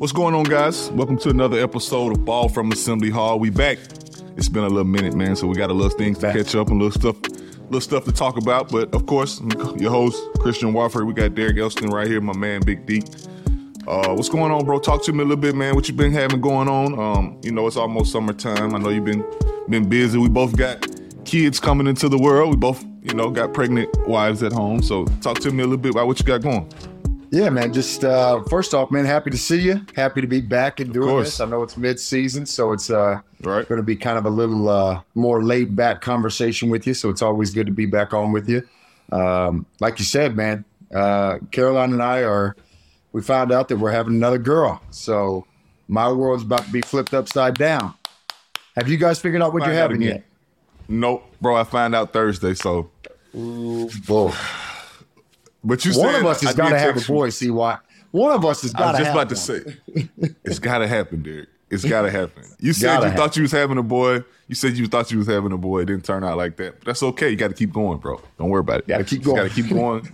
What's going on, guys? Welcome to another episode of Ball from Assembly Hall. We back. It's been a little minute, man, so we got a little things to catch up and little stuff, little stuff to talk about. But of course, your host Christian Watford. We got Derek Elston right here, my man, Big D. Uh, what's going on, bro? Talk to me a little bit, man. What you been having going on? Um, you know, it's almost summertime. I know you've been been busy. We both got kids coming into the world. We both, you know, got pregnant wives at home. So talk to me a little bit about what you got going. Yeah, man. Just uh, first off, man, happy to see you. Happy to be back and doing this. I know it's mid-season, so it's uh, right. going to be kind of a little uh, more laid-back conversation with you. So it's always good to be back on with you. Um, like you said, man, uh, Caroline and I are. We found out that we're having another girl. So my world's about to be flipped upside down. Have you guys figured out what Find you're having yet? Nope, bro. I find out Thursday. So, Ooh, boy. But you One said of us I has got to have a boy. See why? One of us has I got was to just about to say, it's got to happen, Derek. It's got to happen. You said Gotta you thought happen. you was having a boy. You said you thought you was having a boy. It didn't turn out like that. But that's okay. You got to keep going, bro. Don't worry about it. Gotta keep going. Got to keep going.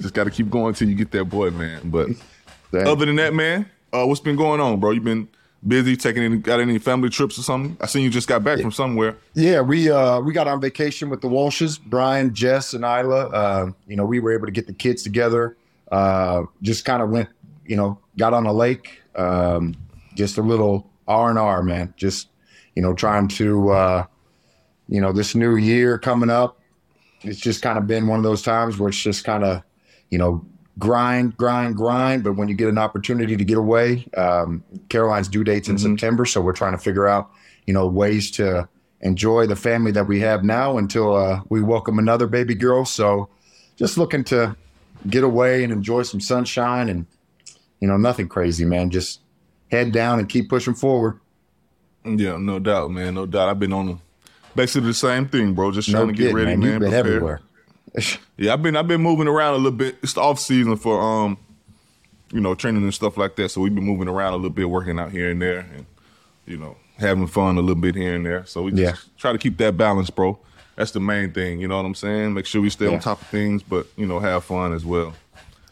just got to keep going until you get that boy, man. But Dang. other than that, man, uh, what's been going on, bro? You been busy taking any got any family trips or something? I seen you just got back from somewhere. Yeah, we uh we got on vacation with the Walshes, Brian, Jess, and Isla. Uh, you know, we were able to get the kids together. Uh, just kind of went, you know, got on a lake. Um, just a little R and R, man. Just you know, trying to, uh, you know, this new year coming up. It's just kind of been one of those times where it's just kind of, you know, grind, grind, grind. But when you get an opportunity to get away, um, Caroline's due dates in September, so we're trying to figure out, you know, ways to enjoy the family that we have now until uh, we welcome another baby girl. So just looking to get away and enjoy some sunshine and, you know, nothing crazy, man. Just head down and keep pushing forward. Yeah, no doubt, man. No doubt. I've been on the, basically the same thing, bro. Just trying No to get kidding, ready, man. man. You've been prepare. everywhere. Yeah, I've been I've been moving around a little bit. It's the off season for um, you know, training and stuff like that. So we've been moving around a little bit, working out here and there, and you know, having fun a little bit here and there. So we just Yeah. try to keep that balance, bro. That's the main thing. You know what I'm saying? Make sure we stay Yeah. on top of things, but you know, have fun as well.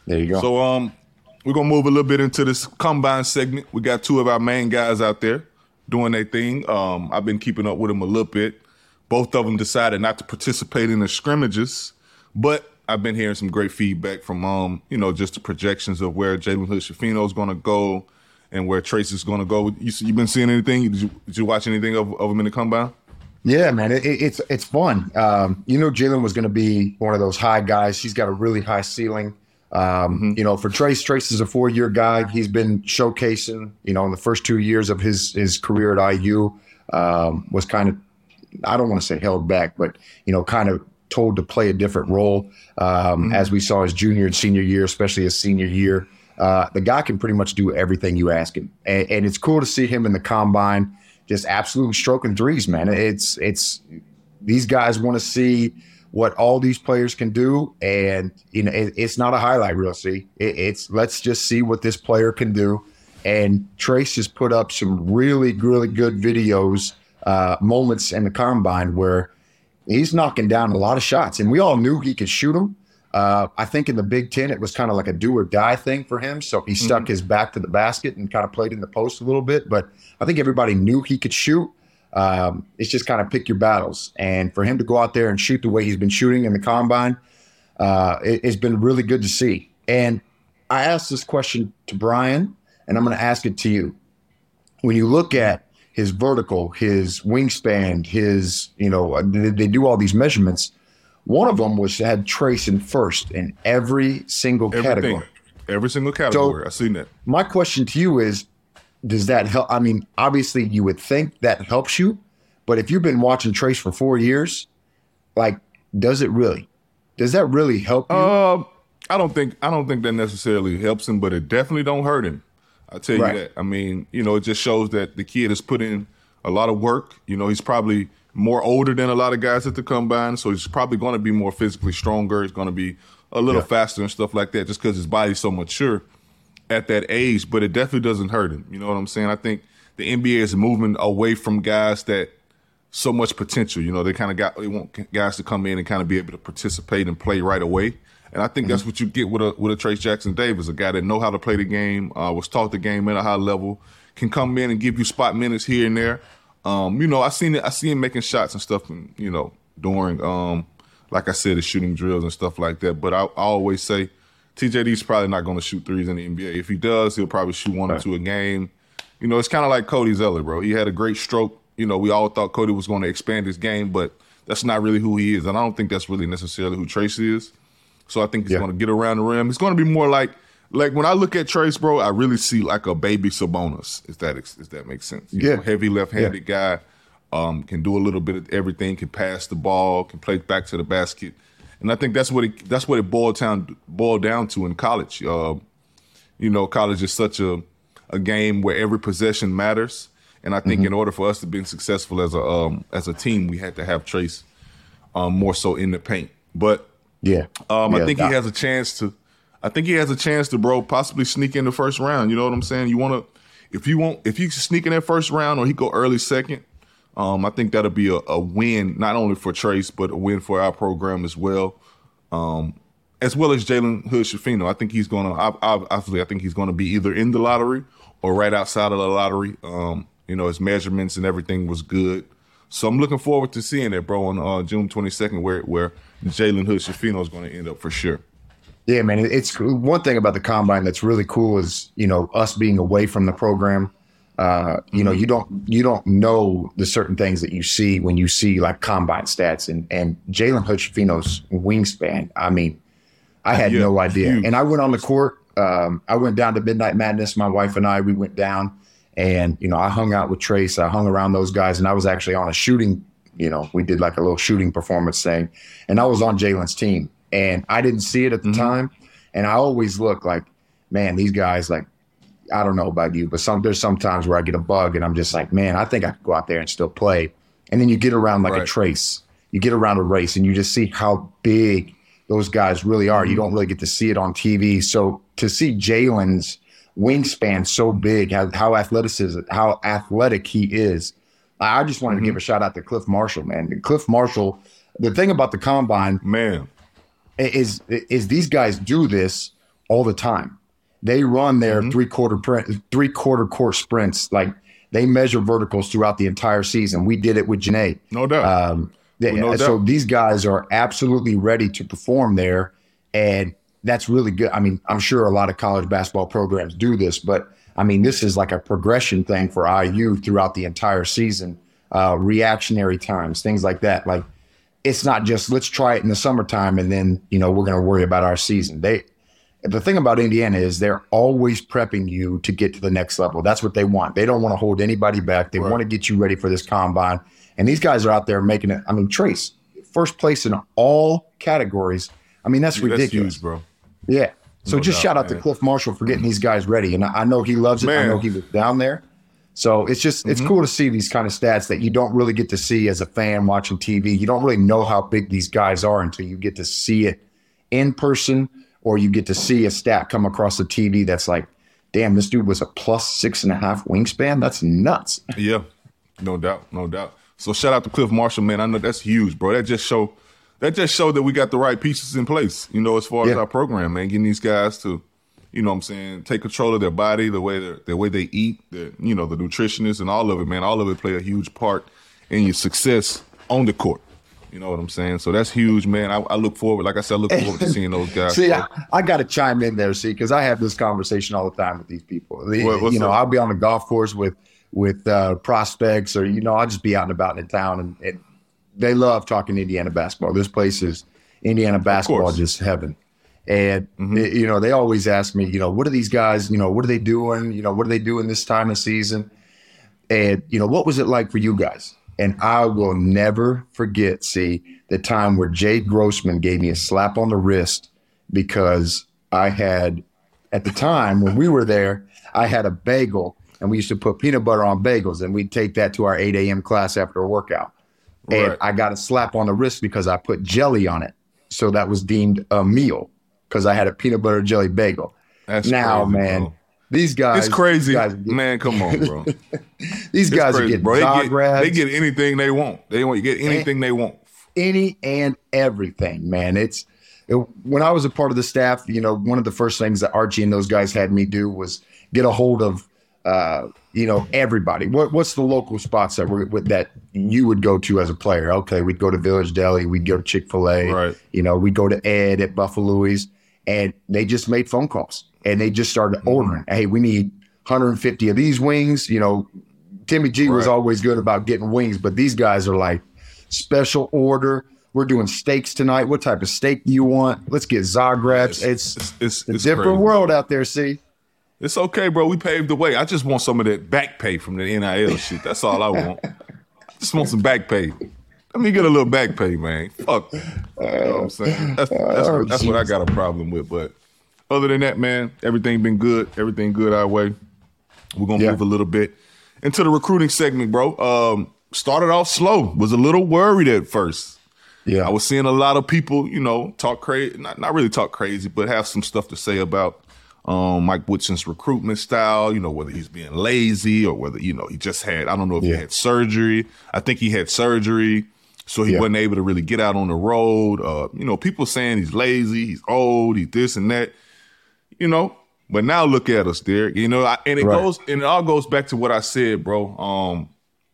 There you go. So um, we're gonna move a little bit into this combine segment. We got two of our main guys out there doing their thing. Um, I've been keeping up with them a little bit. Both of them decided not to participate in the scrimmages, but I've been hearing some great feedback from um, you know, just the projections of where Jalen Hood Schifino is gonna go and where Trayce is gonna go. You you been seeing anything? Did you did you watch anything of, of them in the combine? Yeah, man, it, it- it's it's fun. Um, you know, Jalen was going to be one of those high guys. He's got a really high ceiling. Um, You know, for Trayce, Trayce is a four year guy. He's been showcasing. You know, in the first two years of his his career at IU, um, was kind of I don't want to say held back, but you know, kind of told to play a different role. Um, As we saw his junior and senior year, especially his senior year, uh, the guy can pretty much do everything you ask him, and, and it's cool to see him in the combine, just absolutely stroking threes, man. It's it's these guys want to see what all these players can do, and you know, it, it's not a highlight reel. See, it, it's let's just see what this player can do. And Trayce has put up some really, really good videos, uh, moments in the combine where he's knocking down a lot of shots, and we all knew he could shoot them. Uh, I think in the Big Ten, it was kind of like a do or die thing for him. So he stuck his back to the basket and kind of played in the post a little bit. But I think everybody knew he could shoot. Um, it's just kind of pick your battles. And for him to go out there and shoot the way he's been shooting in the combine, uh, it, it's been really good to see. And I asked this question to Brian, and I'm going to ask it to you. When you look at his vertical, his wingspan, his, you know, uh, they, they do all these measurements. One of them was had Trayce in first in every single Everything, category. every single category. I've seen that. My question to you is Does that help? I mean, obviously, you would think that helps you, but if you've been watching Trayce for four years, like, does it really? Does that really help you? Um, I don't think I don't think that necessarily helps him, but it definitely don't hurt him. I tell Right. you that. I mean, you know, it just shows that the kid has put in a lot of work. You know, he's probably more older than a lot of guys at the combine, so he's probably going to be more physically stronger. He's going to be a little Yeah. faster and stuff like that, just because his body's so mature at that age. But it definitely doesn't hurt him. You know what I'm saying? I think the NBA is moving away from guys that so much potential. You know, they kind of got they want guys to come in and kind of be able to participate and play right away. And I think mm-hmm. that's what you get with a with a Trayce Jackson Davis, a guy that know how to play the game, uh, was taught the game at a high level, can come in and give you spot minutes here and there. Um, you know, I seen it. I see him making shots and stuff, and you know, during um, like I said, the shooting drills and stuff like that. But I, I always say, TJD's probably not going to shoot threes in the NBA. If he does, he'll probably shoot one right. or two a game. You know, it's kind of like Cody Zeller, bro. He had a great stroke. You know, we all thought Cody was going to expand his game, but that's not really who he is, and I don't think that's really necessarily who Trayce is. So I think he's yeah. going to get around the rim. He's going to be more like like when I look at Trayce, bro, I really see like a baby Sabonis. If that if that makes sense. You yeah, know, heavy left-handed yeah. guy, um, can do a little bit of everything. Can pass the ball, can play back to the basket, and I think that's what it that's what it boiled down boiled down to in college. Uh, you know, college is such a a game where every possession matters, and I think mm-hmm. in order for us to be successful as a um, as a team, we had to have Trayce um, more so in the paint. But yeah, um, yeah I think he has a chance to I think he has a chance to, bro, possibly sneak in the first round. You know what I'm saying? You want to, if you want, if you sneak in that first round or he go early second, um, I think that'll be a, a, win not only for Trayce but a win for our program as well, um, as well as Jalen Hood Schifino. I think he's going to, obviously, I think he's going to be either in the lottery or right outside of the lottery. Um, you know, his measurements and everything was good. So I'm looking forward to seeing it, bro, on uh, June 22nd, where where Jalen Hood Schifino is going to end up for sure. Yeah, man. It's one thing about the combine that's really cool is you know us being away from the program. Uh, you know, mm-hmm. you don't you don't know the certain things that you see when you see like combine stats and and Jalen Hood-Schifino's wingspan. I mean, I had yeah, no idea. Huge. And I went on the court. Um, I went down to Midnight Madness. My wife and I we went down, and you know I hung out with Trayce. I hung around those guys, and I was actually on a shooting. You know, we did like a little shooting performance thing, and I was on Jalen's team and I didn't see it at the mm-hmm. time. And I always look like, man, these guys like, I don't know about you, but some there's sometimes where I get a bug and I'm just like, man, I think I could go out there and still play. And then you get around like right. a Trayce, you get around a race, and you just see how big those guys really are. You mm-hmm. don't really get to see it on TV. So to see Jalen's wingspan so big, how, how athleticism, how athletic he is, I just wanted mm-hmm. to give mm-hmm. a shout out to Clif Marshall, man. Clif Marshall. The thing about the combine, man, is is these guys do this all the time. They run their mm-hmm. three quarter three quarter course sprints like they measure verticals throughout the entire season. We did it with Janae. No doubt. Um, they, no so doubt. these guys are absolutely ready to perform there, and that's really good. I mean, I'm sure a lot of college basketball programs do this, but I mean, this is like a progression thing for IU throughout the entire season. Uh, reactionary times, things like that. Like it's not just let's try it in the summertime and then you know we're going to worry about our season. They the thing about Indiana is they're always prepping you to get to the next level. That's what they want. They don't want to hold anybody back. They right. want to get you ready for this combine. And these guys are out there making it. I mean, Trayce, first place in all categories. I mean, that's Dude, ridiculous, that's huge, bro. Yeah. So no just doubt, shout out man. to Clif Marshall for getting these guys ready. And I know he loves it. Man. I know he was down there. So it's just it's mm-hmm. cool to see these kind of stats that you don't really get to see as a fan watching TV. You don't really know how big these guys are until you get to see it in person or you get to see a stat come across the TV that's like, damn, this dude was a plus six and a half wingspan. That's nuts. Yeah, no doubt, no doubt. So shout out to Clif Marshall, man. I know that's huge, bro. That just show that just showed that we got the right pieces in place, you know, as far yeah. as our program, man, getting these guys to you know what I'm saying, take control of their body, the way the way they eat, the you know, the nutritionists and all of it, man. All of it play a huge part in your success on the court. You know what I'm saying? So that's huge, man. I, I look forward, like I said, I look forward to seeing those guys. see, I, I got to chime in there, see, because I have this conversation all the time with these people. What, you know, up? I'll be on the golf course with with uh, prospects, or you know, I'll just be out and about in town, and, and they love talking Indiana basketball. This place is Indiana basketball, just heaven. And mm-hmm. you know, they always ask me, you know, what are these guys? You know, what are they doing? You know, what are they doing this time of season? And you know, what was it like for you guys? And I will never forget, see, the time where Jade Grossman gave me a slap on the wrist because I had, at the time when we were there, I had a bagel and we used to put peanut butter on bagels and we'd take that to our 8 a.m. class after a workout. Right. And I got a slap on the wrist because I put jelly on it. So that was deemed a meal because I had a peanut butter jelly bagel. That's now, crazy, man. Bro. These guys, it's crazy, guys get, man. Come on, bro. these guys crazy, are getting bro. They get, they get, anything they want. They want you get anything and, they want. Any and everything, man. It's it, when I was a part of the staff, you know, one of the first things that Archie and those guys had me do was get a hold of, uh, you know, everybody. What what's the local spots that were that you would go to as a player? Okay, we'd go to Village Deli, we'd go to Chick Fil A, Right. you know, we'd go to Ed at Buffalo's, and they just made phone calls and they just started mm-hmm. ordering. Hey, we need 150 of these wings. You know, Timmy G was always good about getting wings, but these guys are like special order. We're doing steaks tonight. What type of steak do you want? Let's get Zagreb's. It's, It's it's, a it's different crazy. world out there. See, It's okay, bro. We paved the way. I just want some of that back pay from the NIL shit. That's all I want. I just want some back pay. Let me get a little back pay, man. Fuck. You know what I'm saying? That's, that's, Oh, that's what I got a problem with. But other than that, man, everything been good. Everything good our way. We're gonna Yeah. move a little bit into the recruiting segment, bro. Um, started off slow. Was a little worried at first. yeah, I was seeing a lot of people, you know, talk crazy, not, not really talk crazy, but have some stuff to say about um, Mike Woodson's recruitment style, you know, whether he's being lazy or whether, you know, he just had, I don't know if he had surgery. I think he had surgery. So he Yeah. wasn't able to really get out on the road. Uh, you know, people saying he's lazy, he's old, he's this and that, you know. But now look at us, Derek. You know, I, and it Right. goes and it all goes back to what I said, bro. Um,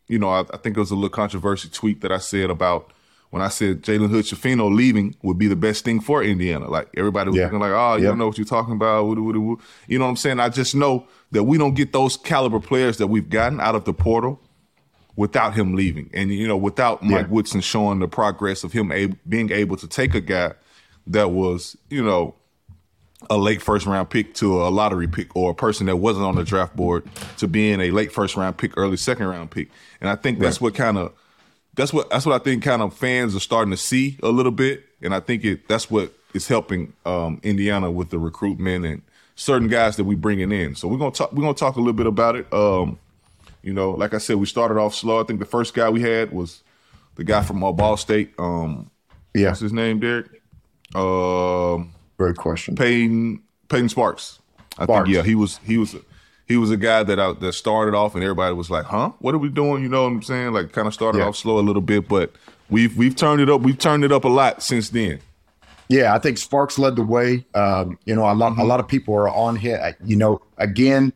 you know, I, I think it was a little controversial tweet that I said about when I said Jalen Hood Schifino leaving would be the best thing for Indiana. Like everybody was Yeah. looking like, oh, you Yeah. don't know what you're talking about. You know what I'm saying? I just know that we don't get those caliber players that we've gotten out of the portal without him leaving, and you know, without Mike Yeah. Woodson showing the progress of him being able to take a guy that was, you know, a late first round pick to a lottery pick or a person that wasn't on the draft board to being a late first round pick, early second round pick. And I think that's what kind of that's what that's what I think kind of fans are starting to see a little bit. And I think it that's what is helping um, Indiana with the recruitment and certain guys that we bringing in. So we're gonna talk we're gonna talk a little bit about it. Um, you know, like I said, we started off slow. I think the first guy we had was the guy from uh, Ball State. Um, yeah, what's his name, Derek? Um, great question. Payton Payton Sparks. I Sparks. think yeah, he was he was he was a guy that I, that started off and everybody was like, "Huh? What are we doing?" You know what I'm saying? Like kind of started Yeah. off slow a little bit, but we've we've turned it up. We've turned it up a lot since then. Yeah, I think Sparks led the way. Um, you know, a lot Mm-hmm. a lot of people are on him. You know, again,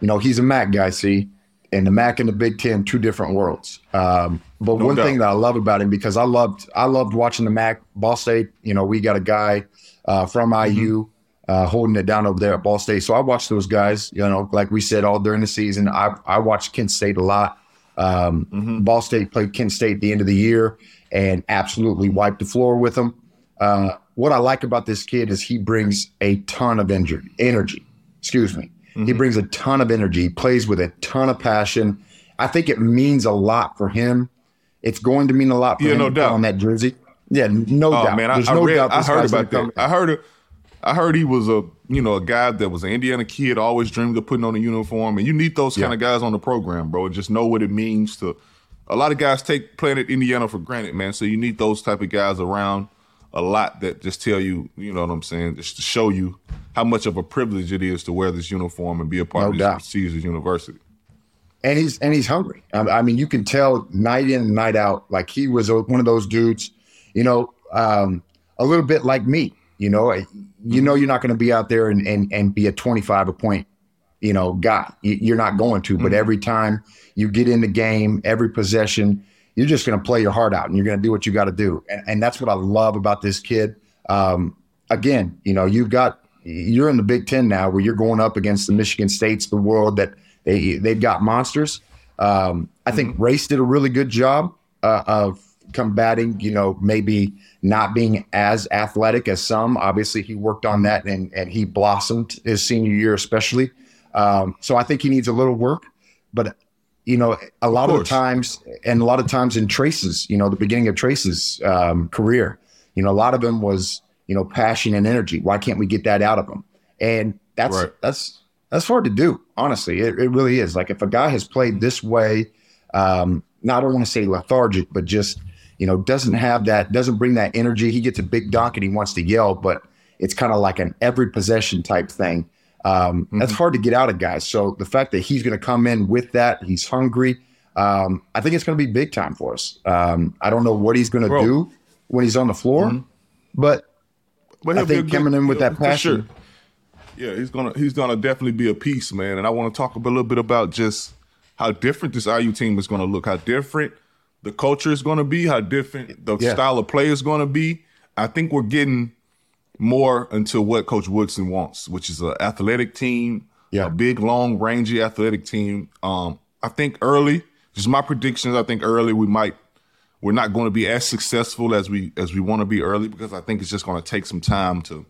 you know, he's a MAC guy, see, and the MAC and the Big Ten, two different worlds. Um, but No one doubt. thing that I love about him because I loved I loved watching the MAC Ball State. You know, we got a guy uh, from Mm-hmm. Uh, holding it down over there at Ball State. So I watched those guys, you know, like we said, all during the season. I, I watched Kent State a lot. Um, Mm-hmm. Ball State played Kent State at the end of the year and absolutely wiped the floor with them. Uh, what I like about this kid is he brings a ton of injury, energy. Excuse me. He Mm-hmm. brings a ton of energy. He plays with a ton of passion. I think it means a lot for him. It's going to mean a lot for Yeah, him no doubt. on that jersey. Yeah, no Oh doubt. man, I, There's I no read, doubt I heard about that. I heard it. I heard he was a you know a guy that was an Indiana kid, always dreamed of putting on a uniform, and you need those kind Yeah. of guys on the program, bro, and just know what it means to. A lot of guys take playing at Indiana for granted, man. So you need those type of guys around a lot that just tell you, you know what I'm saying, just to show you how much of a privilege it is to wear this uniform and be a part No of this doubt. prestigious university. and he's and he's hungry. I, I mean, you can tell night in and night out. Like he was a, one of those dudes, you know, um, a little bit like me. You know, you know, you're not going to be out there and, and and be a 25 a point, you know, guy. You- You're not going to. But every time you get in the game, every possession, you're just going to play your heart out and you're going to do what you got to do. And, and that's what I love about this kid. Um, again, you know, you've got you're in the Big Ten now, where you're going up against the Michigan States, the world that they they've got monsters. Um, I think Race did a really good job uh, of combating, you know, maybe not being as athletic as some. Obviously, he worked on that and and he blossomed his senior year, especially. Um, so I think he needs a little work, but you know, a lot of, the times, and a lot of times in Trayce's, you know, the beginning of Trayce's um, career, you know, a lot of them was, you know, passion and energy. Why can't we get that out of them? And that's Right. that's that's hard to do. Honestly, it, it really is. Like if a guy has played this way, um, now I don't want to say lethargic, but just you know, doesn't have that, doesn't bring that energy. He gets a big dunk and he wants to yell, but it's kind of like an every possession type thing. Um, That's hard to get out of guys. So the fact that he's going to come in with that, he's hungry. Um, I think it's going to be big time for us. Um, I don't know what he's going to do when he's on the floor, but but I think coming in with that passion. Sure. Yeah, he's gonna he's gonna definitely be a piece, man. And I want to talk a little bit about just how different this IU team is gonna look, how different the culture is gonna be, how different the yeah. style of play is gonna be. I think we're getting more into what Coach Woodson wants, which is an athletic team, yeah. a big, long, rangy athletic team. Um, I think early, just my predictions. I think early we might we're not going to be as successful as we as we want to be early because I think it's just going to take some time to,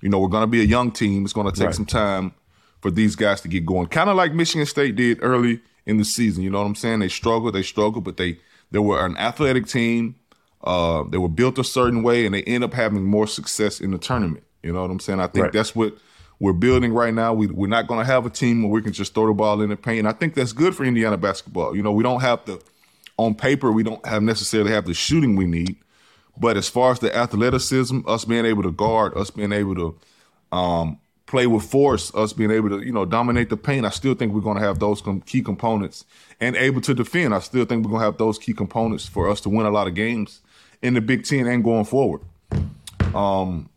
you know, we're going to be a young team. It's going to take right. some time for these guys to get going. Kind of like Michigan State did early in the season. You know what I'm saying? They struggled, they struggled, but they they were an athletic team. Uh, they were built a certain way, and they end up having more success in the tournament. You know what I'm saying? I think right. that's what we're building right now. We, we're not going to have a team where we can just throw the ball in the paint. I think that's good for Indiana basketball. You know, we don't have to, on paper, we don't have necessarily have the shooting we need. But as far as the athleticism, us being able to guard, us being able to um, play with force, us being able to, you know, dominate the paint, I still think we're going to have those com- key components and able to defend. I still think we're going to have those key components for us to win a lot of games in the Big Ten and going forward. Um,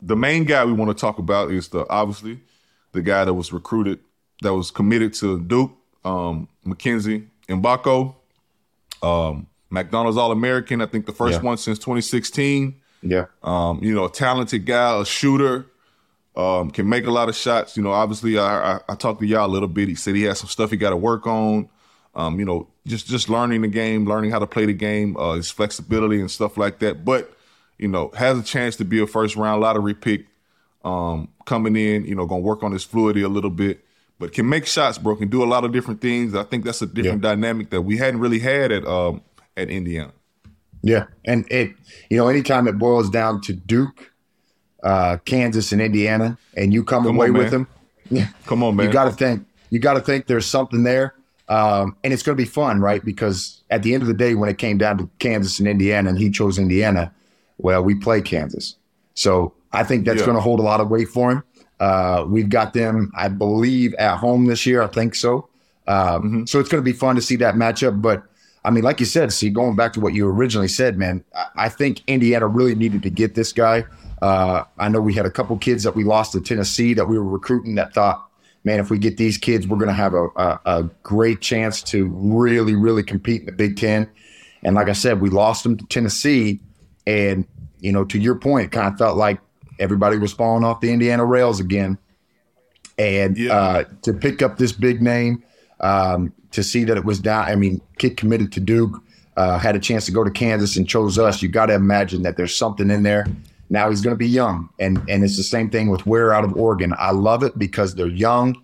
the main guy we want to talk about is the obviously the guy that was recruited, that was committed to Duke, um, Mackenzie Mgbako, um, McDonald's All American. I think the first yeah. one since 2016. Yeah. Um, you know, a talented guy, a shooter, um, can make a lot of shots. You know, obviously, I, I, I talked to y'all a little bit. He said he has some stuff he got to work on. Um, you know, just just learning the game, learning how to play the game, uh, his flexibility and stuff like that. But you know, has a chance to be a first round lottery pick um, coming in. You know, gonna work on his fluidity a little bit, but can make shots, bro. Can do a lot of different things. I think that's a different yeah. dynamic that we hadn't really had at um, at Indiana. Yeah, and it you know, anytime it boils down to Duke, uh, Kansas, and Indiana, and you come, come away on, with them, yeah, come on, man. You got to think. You got to think there's something there. Um, and it's going to be fun, right? Because at the end of the day, when it came down to Kansas and Indiana, and he chose Indiana, well, we play Kansas. So I think that's yeah. going to hold a lot of weight for him. Uh, we've got them, I believe, at home this year. I think so. Um, mm-hmm. So it's going to be fun to see that matchup. But I mean, like you said, see, going back to what you originally said, man, I think Indiana really needed to get this guy. Uh, I know we had a couple kids that we lost to Tennessee that we were recruiting that thought, man, if we get these kids, we're going to have a, a, a, great chance to really, really compete in the Big Ten. And like I said, we lost them to Tennessee. And, you know, to your point, it kind of felt like everybody was falling off the Indiana rails again. And yeah. uh, to pick up this big name, um, to see that it was down, I mean, kid committed to Duke, uh, had a chance to go to Kansas and chose us. You got to imagine that there's something in there. Now he's going to be young, and and it's the same thing with Ware out of Oregon. I love it because they're young.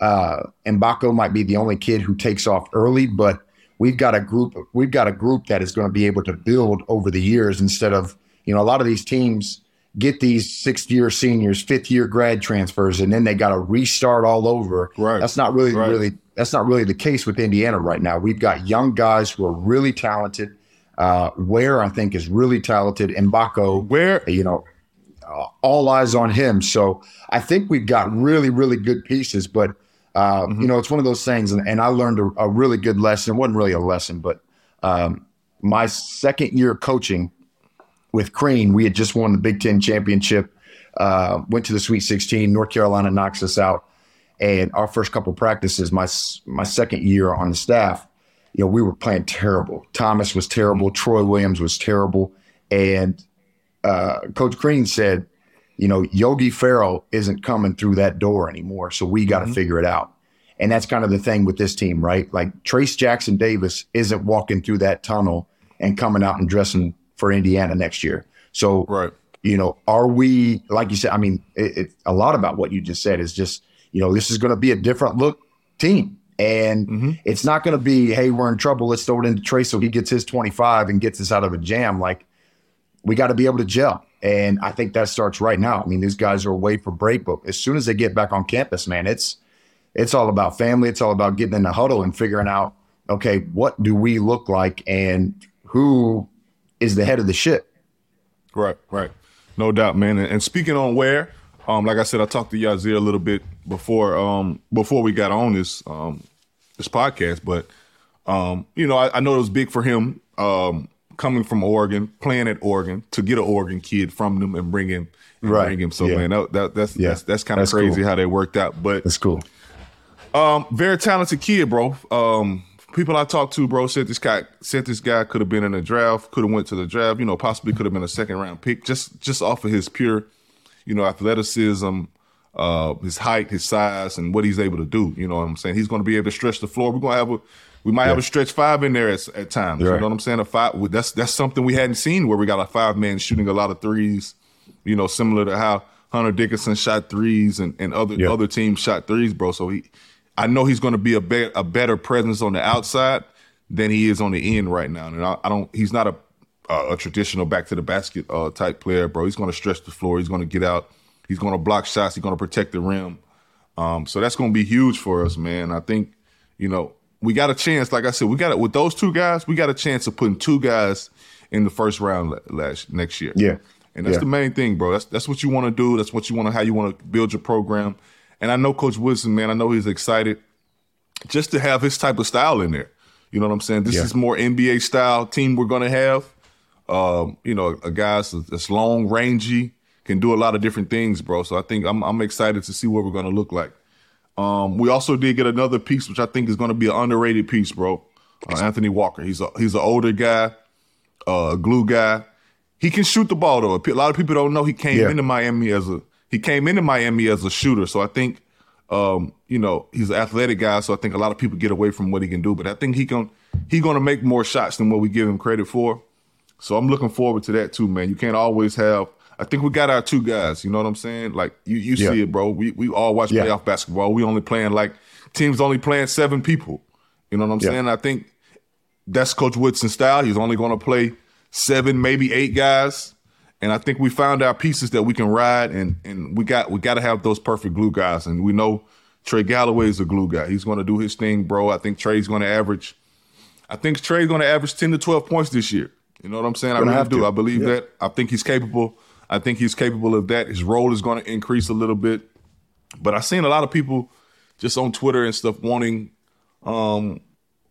Uh, Mgbako might be the only kid who takes off early, but we've got a group. We've got a group that is going to be able to build over the years instead of you know a lot of these teams get these sixth year seniors, fifth year grad transfers, and then they got to restart all over. Right. That's not really right. really that's not really the case with Indiana right now. We've got young guys who are really talented uh, Ware I think is really talented. Mgbako, where you know, uh, all eyes on him. So I think we've got really, really good pieces. But uh, mm-hmm. you know, it's one of those things, and, and I learned a, a, really good lesson. It wasn't really a lesson, but um, my second year coaching with Crean, we had just won the Big Ten championship. Uh, went to the Sweet 16. North Carolina knocks us out, and our first couple practices, my my second year on the staff, you know, we were playing terrible. Thomas was terrible. Troy Williams was terrible. And uh, Coach Crean said, you know, Yogi Ferrell isn't coming through that door anymore. So we got to mm-hmm. figure it out. And that's kind of the thing with this team, right? Like Trayce Jackson Davis isn't walking through that tunnel and coming out and dressing for Indiana next year. So, right. you know, are we, like you said, I mean, it, it, a lot about what you just said is just, you know, this is going to be a different look team. And mm-hmm. it's not going to be, hey, we're in trouble. Let's throw it into Trey so he gets his 25 and gets us out of a jam. Like, we got to be able to gel. And I think that starts right now. I mean, these guys are away for break, but as soon as they get back on campus, man, it's it's all about family. It's all about getting in the huddle and figuring out, okay, what do we look like and who is the head of the ship. Right, right. No doubt, man. And, and speaking on Ware, um, like I said, I talked to Yazir a little bit before um, before we got on this um, this podcast, but um, you know, I, I, know it was big for him because coming from Oregon, playing at Oregon, to get an Oregon kid from them and bring him, and Right. bring him. So Yeah. man, that, that, that's Yeah. that's that's kind of crazy cool. how they worked out. But That's cool. um, very talented kid, bro. Um, people I talked to, bro, said this guy said this guy could have been in the draft, could have went to the draft. You know, possibly could have been a second round pick, just just off of his pure, you know, athleticism, uh, his height, his size, and what he's able to do. You know what I'm saying? He's going to be able to stretch the floor. We're going to have a we might have a stretch five in there at, at times. You know what I'm saying? A five. That's that's something we hadn't seen where we got a five man shooting a lot of threes. You know, similar to how Hunter Dickinson shot threes and, and other Yeah. other teams shot threes, bro. So he, I know he's going to be a be- a better presence on the outside than he is on the end right now. And I, I don't. He's not a a, a traditional back to the basket uh, type player, bro. He's going to stretch the floor. He's going to get out. He's going to block shots. He's going to protect the rim. Um, so that's going to be huge for us, man. I think, you know, we got a chance. Like I said, we got it with those two guys. We got a chance of putting two guys in the first round last next year. Yeah. and that's Yeah. the main thing, bro. That's that's what you want to do. That's what you want to how you want to build your program. And I know Coach Woodson, man. I know he's excited just to have his type of style in there. You know what I'm saying? This Yeah. is more NBA style team we're going to have. Um, you know, a guy that's, that's long, rangy, can do a lot of different things, bro. So I think I'm I'm excited to see what we're going to look like. Um, we also did get another piece, which I think is going to be an underrated piece, bro. Uh, Anthony Walker. He's a he's an older guy, uh, a glue guy. He can shoot the ball though. A lot of people don't know he came Yeah. into Miami as a he came into Miami as a shooter. So I think um, you know, he's an athletic guy, so I think a lot of people get away from what he can do. But I think he can he gonna make more shots than what we give him credit for. So I'm looking forward to that too, man. You can't always have. I think we got our two guys. You know what I'm saying? Like you, you Yeah. see it, bro. We we all watch Yeah. playoff basketball. We only playing like teams only playing seven people. You know what I'm Yeah. saying? I think that's Coach Woodson's style. He's only going to play seven, maybe eight guys. And I think we found our pieces that we can ride, and and we got we got to have those perfect glue guys. And we know Trey Galloway is a glue guy. He's going to do his thing, bro. I think Trey's going to average. I think Trey's going to average ten to twelve points this year. You know what I'm saying? I really do. to. I believe Yeah. that. I think he's capable. I think he's capable of that. His role is going to increase a little bit. But I've seen a lot of people just on Twitter and stuff wanting um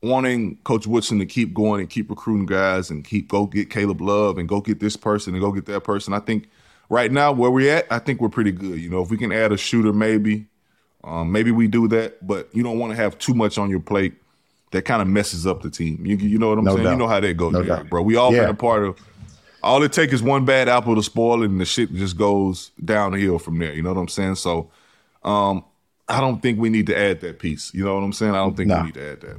wanting Coach Woodson to keep going and keep recruiting guys and keep go get Caleb Love and go get this person and go get that person. I think right now where we're at, I think we're pretty good. You know, if we can add a shooter, maybe, um, maybe we do that. But you don't want to have too much on your plate that kind of messes up the team. You you know what I'm No saying? You know how that goes, No doubt. bro. We all Yeah. been a part of. All it takes is one bad apple to spoil it, and the shit just goes downhill from there. You know what I'm saying? So, um, I don't think we need to add that piece. You know what I'm saying? I don't think No. we need to add that.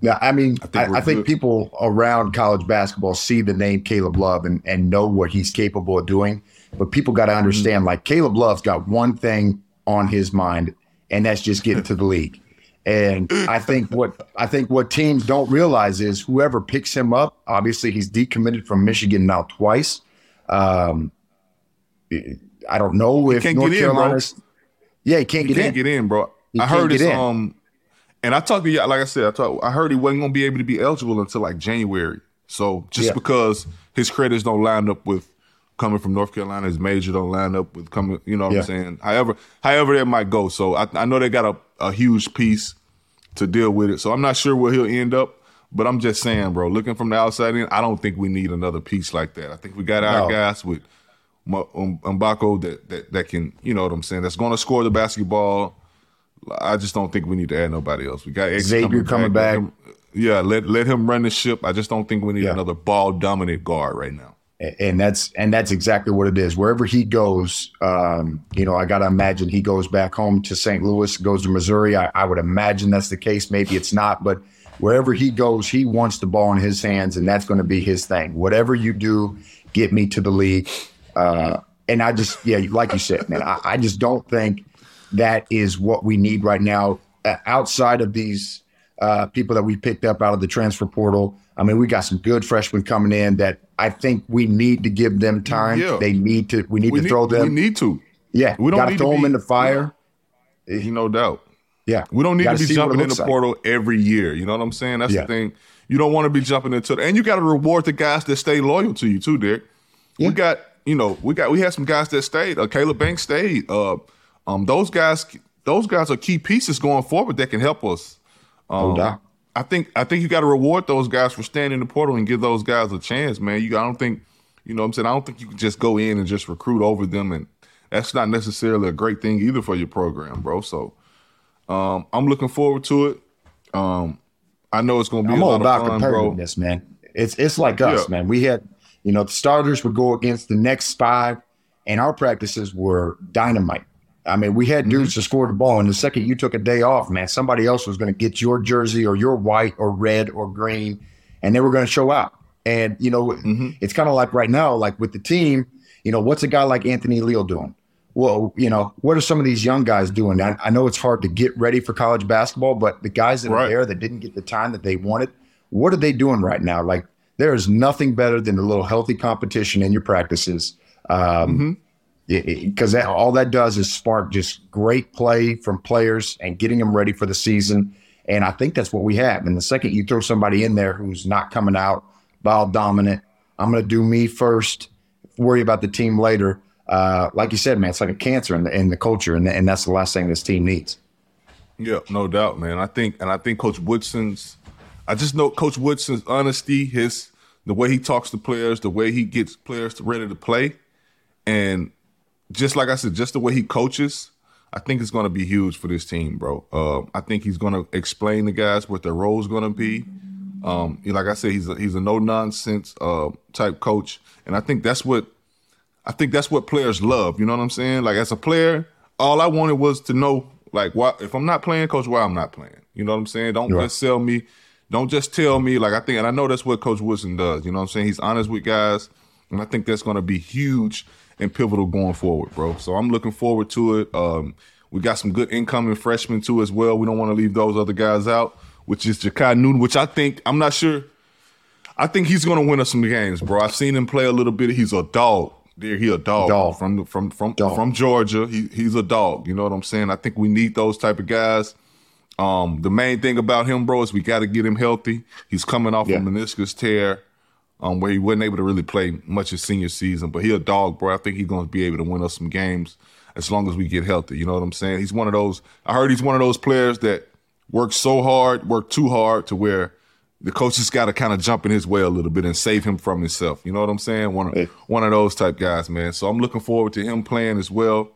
Yeah, I mean, I think we're I, think people around college basketball see the name Caleb Love and, and know what he's capable of doing. But people got to understand, like Caleb Love's got one thing on his mind, and that's just getting to the league. And I think what I think what teams don't realize is whoever picks him up. Obviously, he's decommitted from Michigan now twice. Um, I don't know if North in, Yeah, he can't He get can't in. get in, bro. He I heard it's um, and I talked to you like I said. I talked. I heard he wasn't gonna be able to be eligible until like January. So just Yeah. because his credits don't line up with coming from North Carolina, his major don't line up with coming. You know what Yeah. I'm saying? However, however that might go. So I, I know they got a, a huge piece to deal with it. So I'm not sure where he'll end up. But I'm just saying, bro. Looking from the outside in, I don't think we need another piece like that. I think we got our No. guys with M- um, Mgbako that, that that can, you know what I'm saying, that's going to score the basketball. I just don't think we need to add nobody else. We got X Xavier coming Let back. him- yeah, let let him run the ship. I just don't think we need Yeah. another ball dominant guard right now. And that's and that's exactly what it is. Wherever he goes, um, you know, I got to imagine he goes back home to St. Louis, goes to Missouri. I, I would imagine that's the case. Maybe it's not, but wherever he goes, he wants the ball in his hands, and that's going to be his thing. Whatever you do, get me to the league. Uh, and I just, yeah, like you said, man, I, I just don't think that is what we need right now. Uh, outside of these uh, people that we picked up out of the transfer portal. I mean, we got some good freshmen coming in that I think we need to give them time. Yeah. They need to. We need We to need, throw them. we need to. yeah, we don't got to need to throw them in the fire. You no doubt. Yeah, We don't need Gotta be see what it jumping in the like. portal every year. You know what I'm saying? That's Yeah. the thing. You don't want to be jumping into it. And you got to reward the guys that stay loyal to you too, Derek. Yeah. We got, you know, we got we had some guys that stayed. Uh, Kaleb Banks stayed. Uh, um, those guys, those guys are key pieces going forward that can help us. Um, No doubt. I think I think you got to reward those guys for standing in the portal and give those guys a chance, man. You I don't think you know what I'm saying I don't think you can just go in and just recruit over them and that's not necessarily a great thing either for your program, bro. So um, I'm looking forward to it. Um, I know it's going to be. I'm all about fun, competitiveness, bro. man. It's it's like us, yeah. man. We had you know the starters would go against the next five, and our practices were dynamite. I mean, we had dudes mm-hmm. to score the ball, and the second you took a day off, man, somebody else was going to get your jersey or your white or red or green, and they were going to show out. And you know, mm-hmm. it's kind of like right now, like with the team, you know, what's a guy like Anthony Leal doing? Well, you know, what are some of these young guys doing? I, I know it's hard to get ready for college basketball, but the guys that right. are there that didn't get the time that they wanted, what are they doing right now? Like, there is nothing better than a little healthy competition in your practices. Um, mm-hmm because all that does is spark just great play from players and getting them ready for the season. And I think that's what we have. And the second you throw somebody in there who's not coming out ball dominant, I'm going to do me first, worry about the team later. Uh, like you said, man, it's like a cancer in the, in the culture, and, and that's the last thing this team needs. Yeah, no doubt, man. I think, and I think Coach Woodson's, I just know Coach Woodson's honesty, his the way he talks to players, the way he gets players ready to play, and just like I said, just the way he coaches, I think it's going to be huge for this team, bro. Uh, I think he's going to explain the guys what their role is going to be. Um, like I said, he's a, he's a no nonsense uh, type coach, and I think that's what I think that's what players love. You know what I'm saying? Like as a player, all I wanted was to know, like, why if I'm not playing, coach, why I'm not playing. You know what I'm saying? Don't right. just sell me. Don't just tell me. Like I think, and I know that's what Coach Woodson does. You know what I'm saying? He's honest with guys, and I think that's going to be huge and pivotal going forward, bro. So I'm looking forward to it. Um, we got some good incoming freshmen too as well. We don't want to leave those other guys out, which is Jakai Newton, which I think I'm not sure. I think he's going to win us some games, bro. I've seen him play a little bit. He's a dog. There, he a dog, dog. from from from dog. from Georgia. He he's a dog. You know what I'm saying? I think we need those type of guys. Um, the main thing about him, bro, is we got to get him healthy. He's coming off yeah. a meniscus tear um, where he wasn't able to really play much his senior season. But he a dog, bro. I think he's going to be able to win us some games as long as we get healthy. You know what I'm saying? He's one of those. I heard he's one of those players that works so hard, work too hard to where the coach coaches got to kind of jump in his way a little bit and save him from himself. You know what I'm saying? One of hey. one of those type guys, man. So I'm looking forward to him playing as well.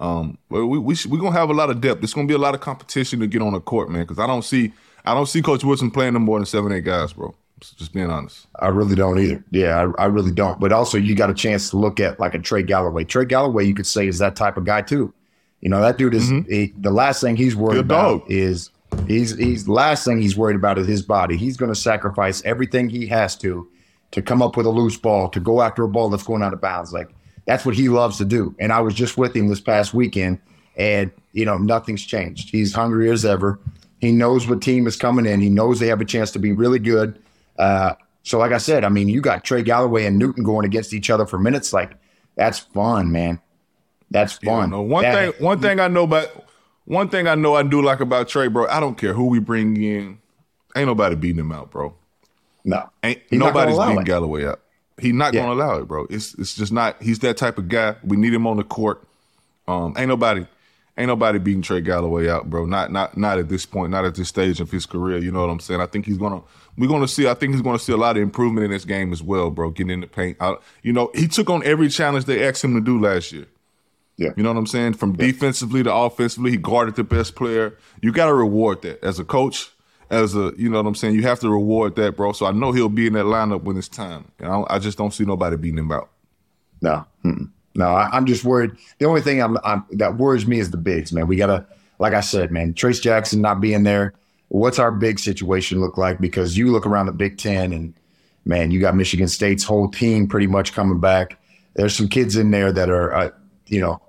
Um, we we we're gonna have a lot of depth. It's gonna be a lot of competition to get on the court, man. Because I don't see I don't see Coach Woodson playing no more than seven eight guys, bro. Just being honest. I really don't either. Yeah, I, I really don't. But also, you got a chance to look at like a Trey Galloway. Trey Galloway, you could say, is that type of guy too. You know, that dude is mm-hmm. he, the last thing he's worried Good about dog. is he's he's the last thing he's worried about is his body. He's going to sacrifice everything he has to to come up with a loose ball, to go after a ball that's going out of bounds. Like that's what he loves to do. And I was just with him this past weekend, and you know, nothing's changed. He's hungry as ever. He knows what team is coming in. He knows they have a chance to be really good. Uh, so, like I said, I mean, you got Trey Galloway and Newton going against each other for minutes. Like, that's fun, man. That's fun. Yeah, one that, thing, one thing I know about, one thing I know I do like about Trey, bro. I don't care who we bring in. Ain't nobody beating him out, bro. No, ain't nobody's beating it. Galloway out. He's not yeah. gonna allow it, bro. It's it's just not. He's that type of guy. We need him on the court. Um, ain't nobody ain't nobody beating Trey Galloway out, bro. Not not not at this point, not at this stage of his career. You know what I'm saying? I think he's gonna we're gonna see. I think he's gonna see a lot of improvement in this game as well, bro. Getting in the paint. I, you know, he took on every challenge they asked him to do last year. Yeah. You know what I'm saying? From yeah. defensively to offensively, he guarded the best player. You got to reward that as a coach. As a, you know what I'm saying? You have to reward that, bro. So I know he'll be in that lineup when it's time. You know, I just don't see nobody beating him out. No. Mm-mm. No, I, am just worried. The only thing I'm, I'm, that worries me is the bigs, man. We gotta, like I said, man, Trayce Jackson not being there. What's our big situation look like? Because you look around the Big Ten, and man, you got Michigan State's whole team pretty much coming back. There's some kids in there that are, uh, you know,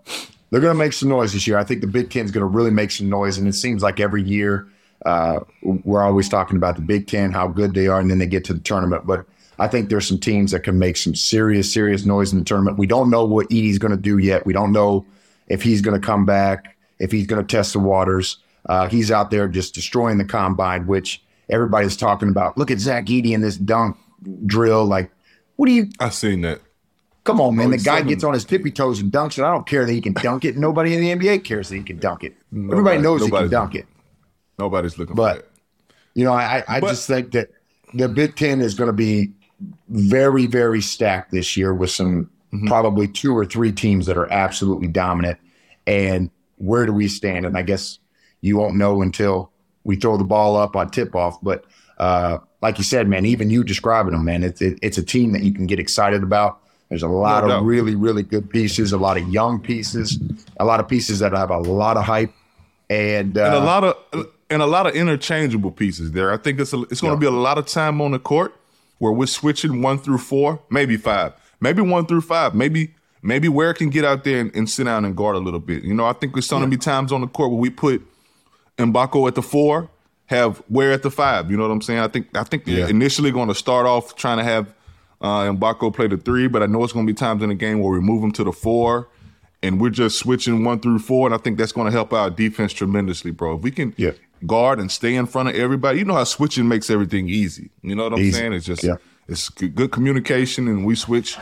they're going to make some noise this year. I think the Big Ten's going to really make some noise, and it seems like every year uh, we're always talking about the Big Ten, how good they are, and then they get to the tournament, but I think there's some teams that can make some serious, serious noise in the tournament. We don't know what Edey's going to do yet. We don't know if he's going to come back, if he's going to test the waters. Uh, he's out there just destroying the combine, which everybody's talking about. Look at Zach Edey in this dunk drill. Like, what do you? I've seen that. Come on, man. Oh, the guy gets on his tippy toes and dunks it. I don't care that he can dunk it. Nobody in the NBA cares that he can dunk it. Nobody, Everybody knows he can dunk it. Nobody's looking but, You know, I, I but, just think that the Big Ten is going to be very, very stacked this year with some mm-hmm. probably two or three teams that are absolutely dominant. And where do we stand? And I guess you won't know until we throw the ball up on tip off. But uh, like you said, man, even you describing them, man, it's it, it's a team that you can get excited about. There's a lot no of really, really good pieces, a lot of young pieces, a lot of pieces that have a lot of hype, and, uh, and a lot of and a lot of interchangeable pieces there. I think it's a, it's going to yeah. be a lot of time on the court where we're switching one through four, maybe five, maybe one through five, maybe maybe Ware can get out there and, and sit down and guard a little bit. You know, I think there's going to be times on the court where we put Mgbako at the four, have Ware at the five. You know what I'm saying? I think I think yeah. initially going to start off trying to have uh, Mgbako play the three, but I know it's going to be times in the game where we move him to the four, and we're just switching one through four, and I think that's going to help our defense tremendously, bro. If we can yeah. Guard and stay in front of everybody, you know how switching makes everything easy. You know what I'm easy. saying? It's just yeah. it's good communication, and we switch.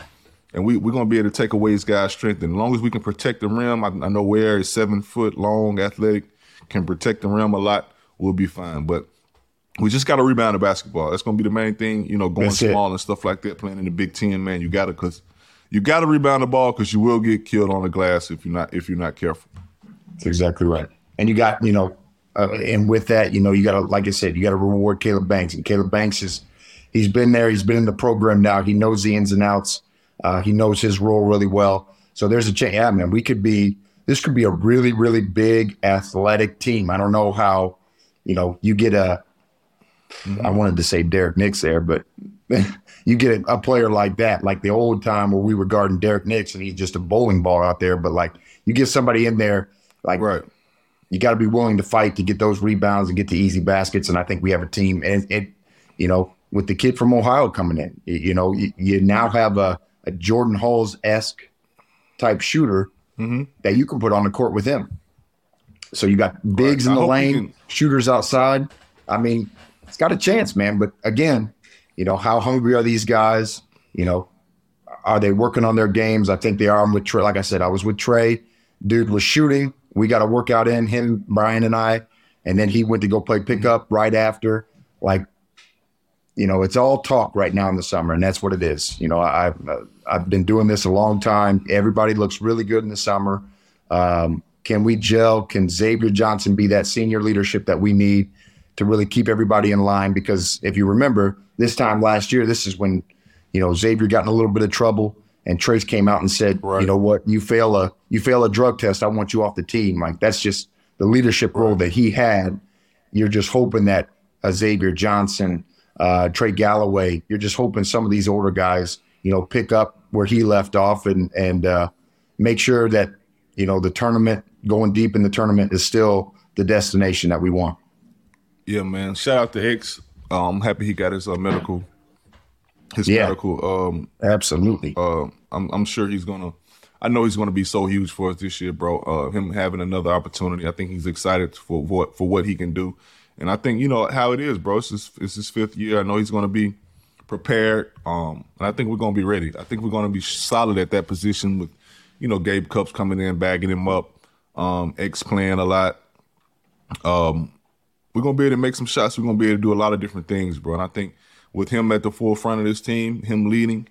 And we, we're going to be able to take away his guy's strength. And as long as we can protect the rim, I, I know Ware is seven foot long, athletic, can protect the rim a lot, we'll be fine. But we just got to rebound the basketball. That's going to be the main thing. You know, going That's small it. and stuff like that, playing in the Big Ten, man. You got to because you got to rebound the ball because you will get killed on the glass if you're not if you're not careful. That's exactly right. And you got you know, uh, and with that, you know, you got to like I said, you got to reward Kaleb Banks. And Kaleb Banks is he's been there. He's been in the program now. He knows the ins and outs. Uh, he knows his role really well. So there's a chance. Yeah, man, we could be. This could be a really, really big athletic team. I don't know how, you know, you get a. I wanted to say Derrick Nix there, but you get a, a, player like that, like the old time where we were guarding Derrick Nix and he's just a bowling ball out there. But like you get somebody in there, like right. You got to be willing to fight to get those rebounds and get the easy baskets. And I think we have a team, and it, you know, with the kid from Ohio coming in, you, know, you, you, now have a, a Jordan Hulls esque type shooter mm-hmm. that you can put on the court with him. So you got bigs right. in the lane, shooters outside. I mean, it's got a chance, man. But again, you know, how hungry are these guys? You know, are they working on their games? I think they are. I'm with Trey. Like I said, I was with Trey. Dude was shooting. We got a workout in him, Brian and I, and then he went to go play pickup right after. Like, you know, it's all talk right now in the summer, and that's what it is. You know, I've uh, I've been doing this a long time. Everybody looks really good in the summer. Um, can we gel? Can Xavier Johnson be that senior leadership that we need? to really keep everybody in line. Because if you remember, this time last year, this is when you know Xavier got in a little bit of trouble, and Trayce came out and said, right. "You know what? You fail a you fail a drug test. I want you off the team." Like that's just the leadership role that he had. You're just hoping that a Xavier Johnson, uh, Trey Galloway, you're just hoping some of these older guys, you know, pick up where he left off and and uh, make sure that you know the tournament going deep in the tournament is still the destination that we want. Yeah, man. Shout out to Hicks. Um, I'm happy he got his uh, medical. His yeah, medical. Um, absolutely. Uh, I'm, I'm sure he's gonna. I know he's gonna be so huge for us this year, bro. Uh, him having another opportunity. I think he's excited for what for what he can do, and I think you know how it is, bro. It's his, it's his fifth year. I know he's gonna be prepared. Um, and I think we're gonna be ready. I think we're gonna be solid at that position with, you know, Gabe Cupps coming in, bagging him up. Um, X playing a lot. Um, we're gonna be able to make some shots. We're gonna be able to do a lot of different things, bro. And I think with him at the forefront of this team, him leading,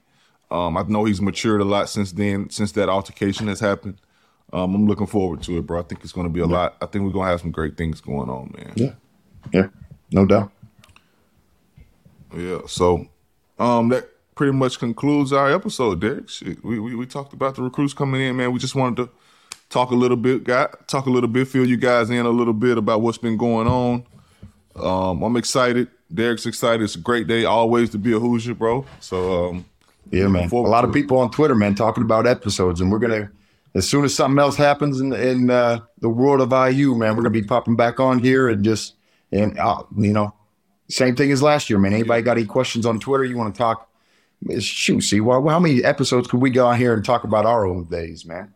um, I know he's matured a lot since then, since that altercation has happened. Um, I'm looking forward to it, bro. I think it's gonna be a yeah. lot. I think we're gonna have some great things going on, man. Yeah, yeah, no doubt. Yeah. So, um, that pretty much concludes our episode, Derek. Shit, we, we we talked about the recruits coming in, man. We just wanted to talk a little bit, got talk a little bit, fill you guys in a little bit about what's been going on. Um, I'm excited. Derek's excited. It's a great day always to be a Hoosier, bro. So um, yeah, man. A lot of people on Twitter, man, talking about episodes, and we're gonna as soon as something else happens in in uh, the world of IU, man, we're gonna be popping back on here and just and uh, you know, same thing as last year, man. Anybody got any questions on Twitter? You want to talk? Shoot, see, well, how many episodes could we go on here and talk about our old days, man?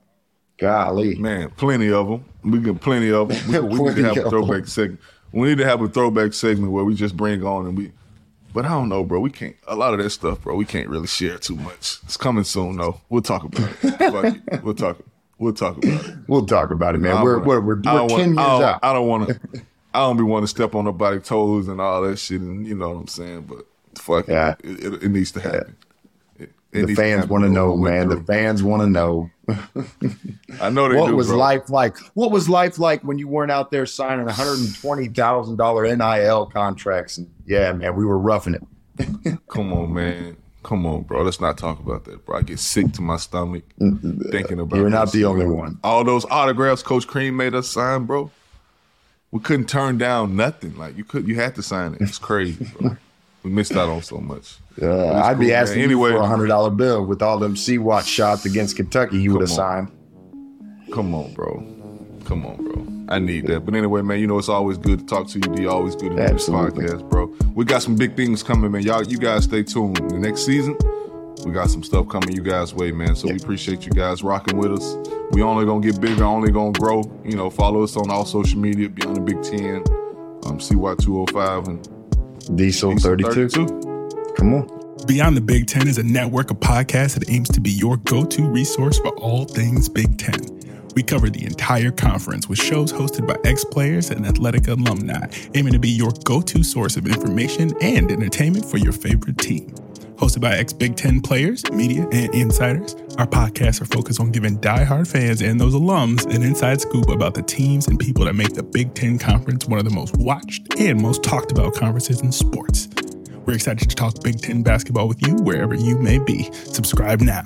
Golly, man, plenty of them. We get plenty of them. We, we need to have a throwback segment. We need to have a throwback segment where we just bring on and we. But I don't know, bro. We can't. A lot of that stuff, bro. We can't really share too much. It's coming soon, though. We'll talk about it. We'll talk. We'll talk about it. We'll talk about it, man. We're we're we're, we're ten years I out. I don't want to. I don't be wanting to step on nobody's toes and all that shit, and you know what I'm saying. But fuck, Yeah. it, it, it needs to happen. It, it The fans want to know, man. The fans want to know. I know they what do, was bro. life like? What was life like when you weren't out there signing one hundred and twenty thousand dollar NIL contracts? And yeah, man, we were roughing it. Come on, man. Come on, bro. Let's not talk about that, bro. I get sick to my stomach thinking about. It. You're not the only bro. one. All those autographs Coach Crean made us sign, bro. We couldn't turn down nothing. Like you could, you had to sign it. It's crazy, bro. We missed out on so much. Uh, I'd be cool, man. asking Anyway. for a hundred dollar bill with all them Sea Watch shots against Kentucky. You would have signed. Come on, bro. Come on, bro. I need that. But anyway, man, you know it's always good to talk to you. D always good to do this podcast, bro. We got some big things coming, man. Y'all, you guys stay tuned. The next season, we got some stuff coming you guys' way, man. So we appreciate you guys rocking with us. We only gonna get bigger, only gonna grow. You know, follow us on all social media, Beyond the Big Ten, um, CY205 and Diesel thirty two. 32. Come on. Beyond the Big Ten is a network of podcasts that aims to be your go to resource for all things Big Ten. We cover the entire conference with shows hosted by ex players and athletic alumni, aiming to be your go to source of information and entertainment for your favorite team. Hosted by ex Big Ten players, media, and insiders, our podcasts are focused on giving diehard fans and those alums an inside scoop about the teams and people that make the Big Ten Conference one of the most watched and most talked about conferences in sports. We're excited to talk Big Ten basketball with you wherever you may be. Subscribe now.